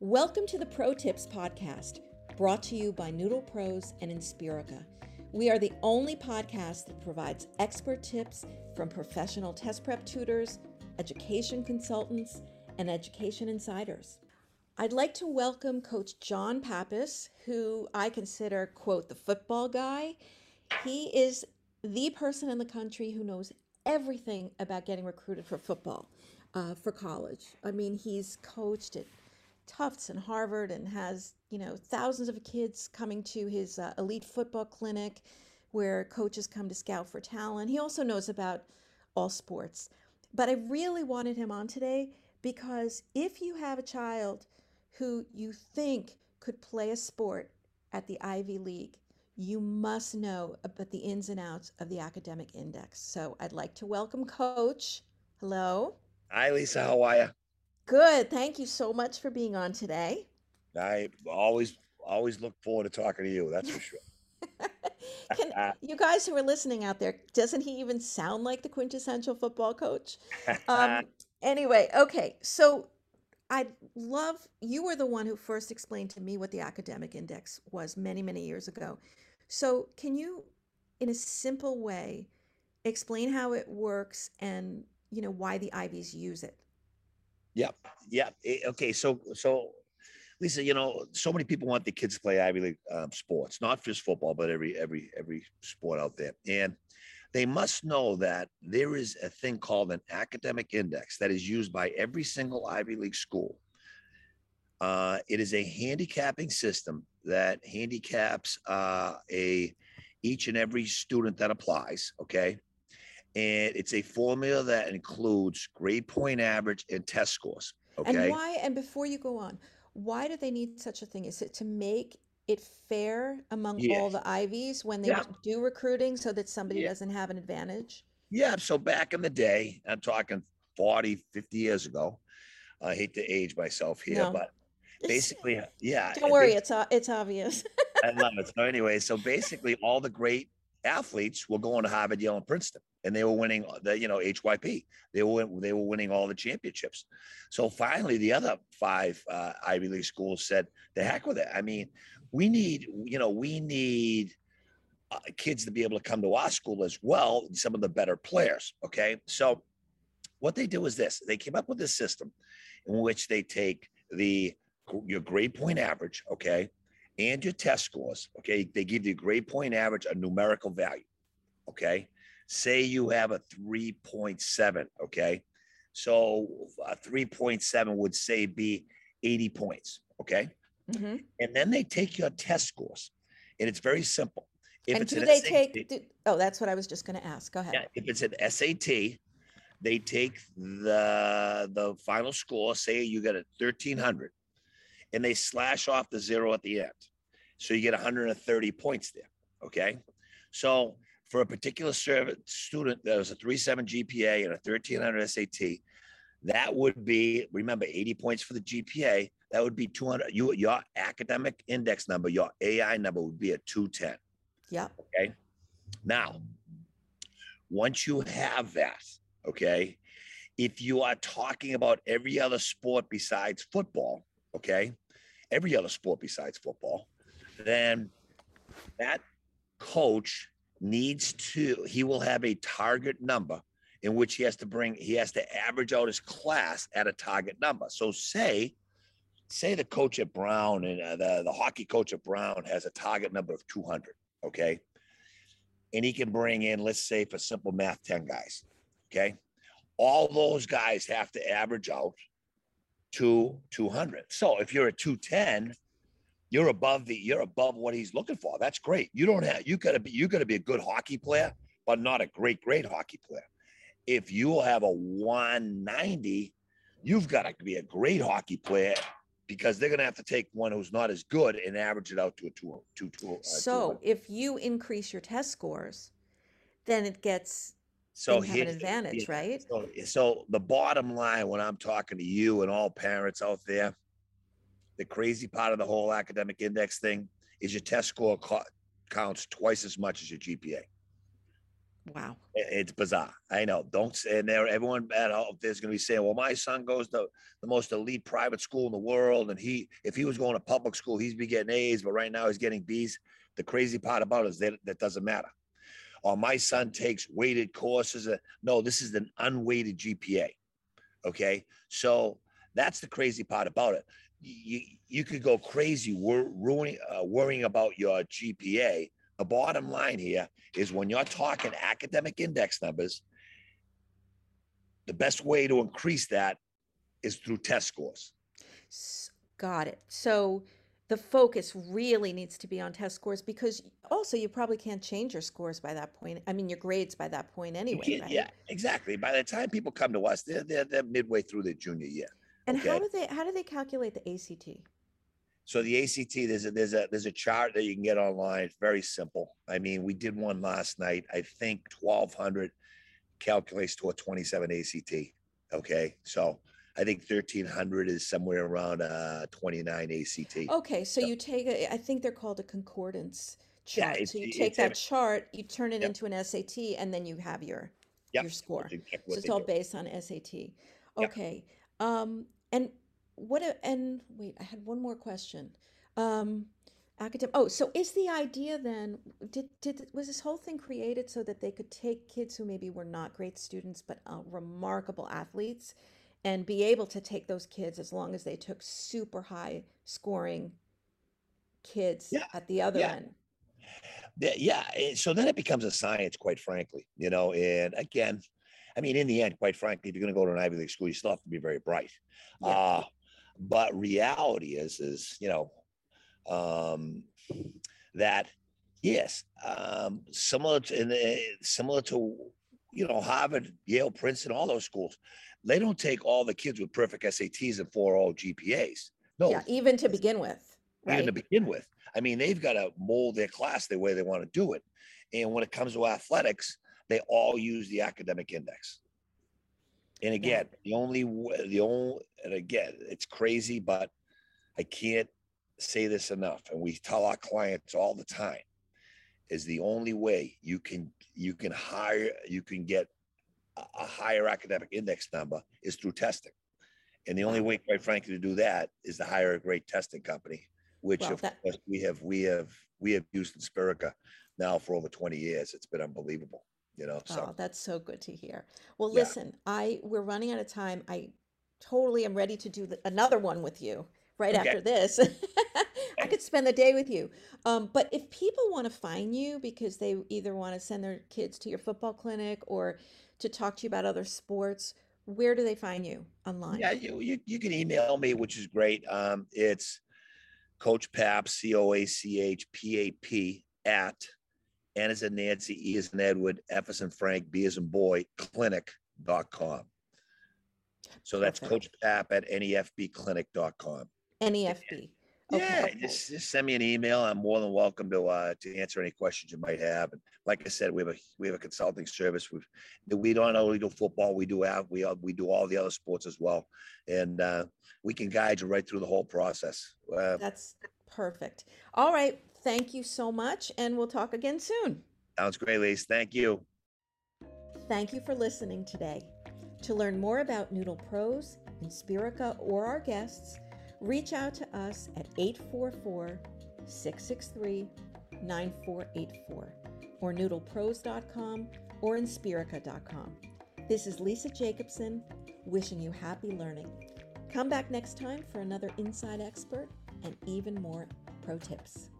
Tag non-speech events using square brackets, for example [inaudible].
Welcome to the Pro Tips Podcast, brought to you by Noodle Pros and Inspirica. We are the only podcast that provides expert tips from professional test prep tutors, education consultants, and education insiders. I'd like to welcome Coach John Pappas, who I consider, quote, the football guy. He is the person in the country who knows everything about getting recruited for football, uh, for college. I mean, he's coached at Tufts and Harvard and has, you know, thousands of kids coming to his uh, elite football clinic where coaches come to scout for talent. He also knows about all sports. But I really wanted him on today because if you have a child who you think could play a sport at the Ivy League, you must know about the ins and outs of the academic index. So I'd like to welcome Coach. Hello. Hi, Lisa. How are you? Good. Thank you so much for being on today. I always always look forward to talking to you. That's for sure. [laughs] Can, [laughs] you guys who are listening out there, doesn't he even sound like the quintessential football coach? Um, [laughs] anyway, okay. So I love you were the one who first explained to me what the academic index was many, many years ago. So can you, in a simple way, explain how it works and you know why the Ivies use it? Yep. Yep. Eh, okay. So, so Lisa, you know, so many people want their kids to play Ivy League um, sports, not just football, but every every every sport out there, and they must know that there is a thing called an academic index that is used by every single Ivy League school. Uh, it is a handicapping system that handicaps uh, a each and every student that applies. Okay, and it's a formula that includes grade point average and test scores. Okay. And why? And before you go on, why do they need such a thing? Is it to make it fair among Yeah. all the Ivies when they Yeah. do recruiting so that somebody Yeah. doesn't have an advantage? Yeah. So back in the day, I'm talking 40, 50 years ago. I hate to age myself here, No. but basically, yeah. don't worry, it's it's obvious. I love it. So anyway, so basically, all the great athletes were going to Harvard, Yale, and Princeton, and they were winning the you know HYP. They were they were winning all the championships. So finally, the other five uh, Ivy League schools said, "The heck with it." I mean, we need you know we need uh, kids to be able to come to our school as well. Some of the better players. Okay, so what they do is this: they came up with this system in which they take the your grade point average, okay, and your test scores. Okay. They give you a grade point average, a numerical value. Okay. Say you have a 3.7. Okay. So a 3.7 would say be 80 points. Okay. Mhm. And then they take your test scores. And it's very simple. If And it's do an they SAT take? Do, oh, that's what I was just going to ask. Go ahead. yeah, if it's an SAT, they take the the final score. Say you got a thirteen hundred, and they slash off the zero at the end, so you get 130 points there. Okay, so for a particular student that was a 3.7 GPA and a 1300 SAT, that would be remember 80 points for the GPA. That would be 200. You your academic index number, your AI number would be a 210. Yeah. Okay. Now, once you have that, okay, if you are talking about every other sport besides football, okay, every other sport besides football, then that coach needs to, he will have a target number in which he has to bring, he has to average out his class at a target number. So say, say the coach at Brown and uh, the, the hockey coach at Brown has a target number of 200 okay? And he can bring in, let's say, for simple math, 10 guys, okay? All those guys have to average out to 200. So if you're at 210, you're above the you're above what he's looking for. That's great. You don't have you gotta be you gotta be a good hockey player, but not a great, great hockey player. If you have a 190, you've got to be a great hockey player because they're going to have to take one who's not as good and average it out to a two, two, two, uh, So 200. if you increase your test scores, then it gets so have an advantage, yeah, right? So, so the bottom line, when I'm talking to you and all parents out there, the crazy part of the whole academic index thing is your test score co- counts twice as much as your GPA. Wow. It's bizarre. I know. Don't say and there. Everyone at home there's going to be saying, "Well, my son goes to the most elite private school in the world, and he, if he was going to public school, he's be getting A's, but right now he's getting B's." The crazy part about it is that that doesn't matter. Or my son takes weighted courses. No, this is an unweighted GPA. Okay, so that's the crazy part about it. You you could go crazy wor- ruining, uh, worrying about your GPA. The bottom line here is when you're talking academic index numbers, the best way to increase that is through test scores. Got it. So the focus really needs to be on test scores because also you probably can't change your scores by that point. I mean, your grades by that point anyway. Right? Yeah, exactly. By the time people come to us, they're, they're, they're midway through their junior year. And okay? how do they how do they calculate the ACT? So the ACT, there's a there's a there's a chart that you can get online. It's very simple. I mean, we did one last night. I think 1200 calculates to a 27 ACT. Okay, so I think 1300 is somewhere around uh 29 ACT. Okay, so you take a, I think they're called a concordance chart. Yeah, so you take that chart, you turn it yep. into an SAT, and then you have your yep. your score. Exactly so it's all do. based on SAT. Okay. Yep. Um, and what? A, and wait, I had one more question. Um, academic. Oh, so is the idea then? Did did was this whole thing created so that they could take kids who maybe were not great students but uh, remarkable athletes? And be able to take those kids as long as they took super high scoring kids yeah. at the other yeah. end. Yeah. So then it becomes a science, quite frankly, you know. And again, I mean, in the end, quite frankly, if you're going to go to an Ivy League school, you still have to be very bright. Yeah. Uh, but reality is, is you know, um, that yes, um, similar to in the, similar to you know Harvard, Yale, Princeton, all those schools, they don't take all the kids with perfect SATs and 4.0 GPAs. No. Yeah, even to begin with. Right? Even to begin with. I mean, they've got to mold their class the way they want to do it. And when it comes to athletics, they all use the academic index. And again, yeah. the only the only and again, it's crazy, but I can't say this enough. And we tell our clients all the time is the only way you can you can hire you can get a higher academic index number is through testing. And the only way, quite frankly, to do that is to hire a great testing company, which well, of that, course we have we have we have used Inspirica now for over 20 years. It's been unbelievable, you know. So oh, that's so good to hear. Well, yeah. listen, I we're running out of time. I totally am ready to do the, another one with you right okay. after this. [laughs] I could spend the day with you. Um, but if people want to find you because they either want to send their kids to your football clinic or to talk to you about other sports, where do they find you online? Yeah, you, you, you can email me, which is great. Um, it's Coach Pap, C O A C H P A P, at N as in Nancy, E as in Edward, F as in Frank, B as in boy, clinic.com. So that's okay. Coach Pap at nefbclinic.com. NEFB. Okay. Yeah, just, just send me an email. I'm more than welcome to uh, to answer any questions you might have. And like I said, we have a we have a consulting service. We we don't only do football. We do have we we do all the other sports as well, and uh, we can guide you right through the whole process. Uh, That's perfect. All right, thank you so much, and we'll talk again soon. Sounds great, Lise. Thank you. Thank you for listening today. To learn more about Noodle Pros, Inspirica, or our guests reach out to us at 844 663 9484 or noodlepros.com or inspirica.com. This is Lisa Jacobson wishing you happy learning. Come back next time for another Inside Expert and even more pro tips.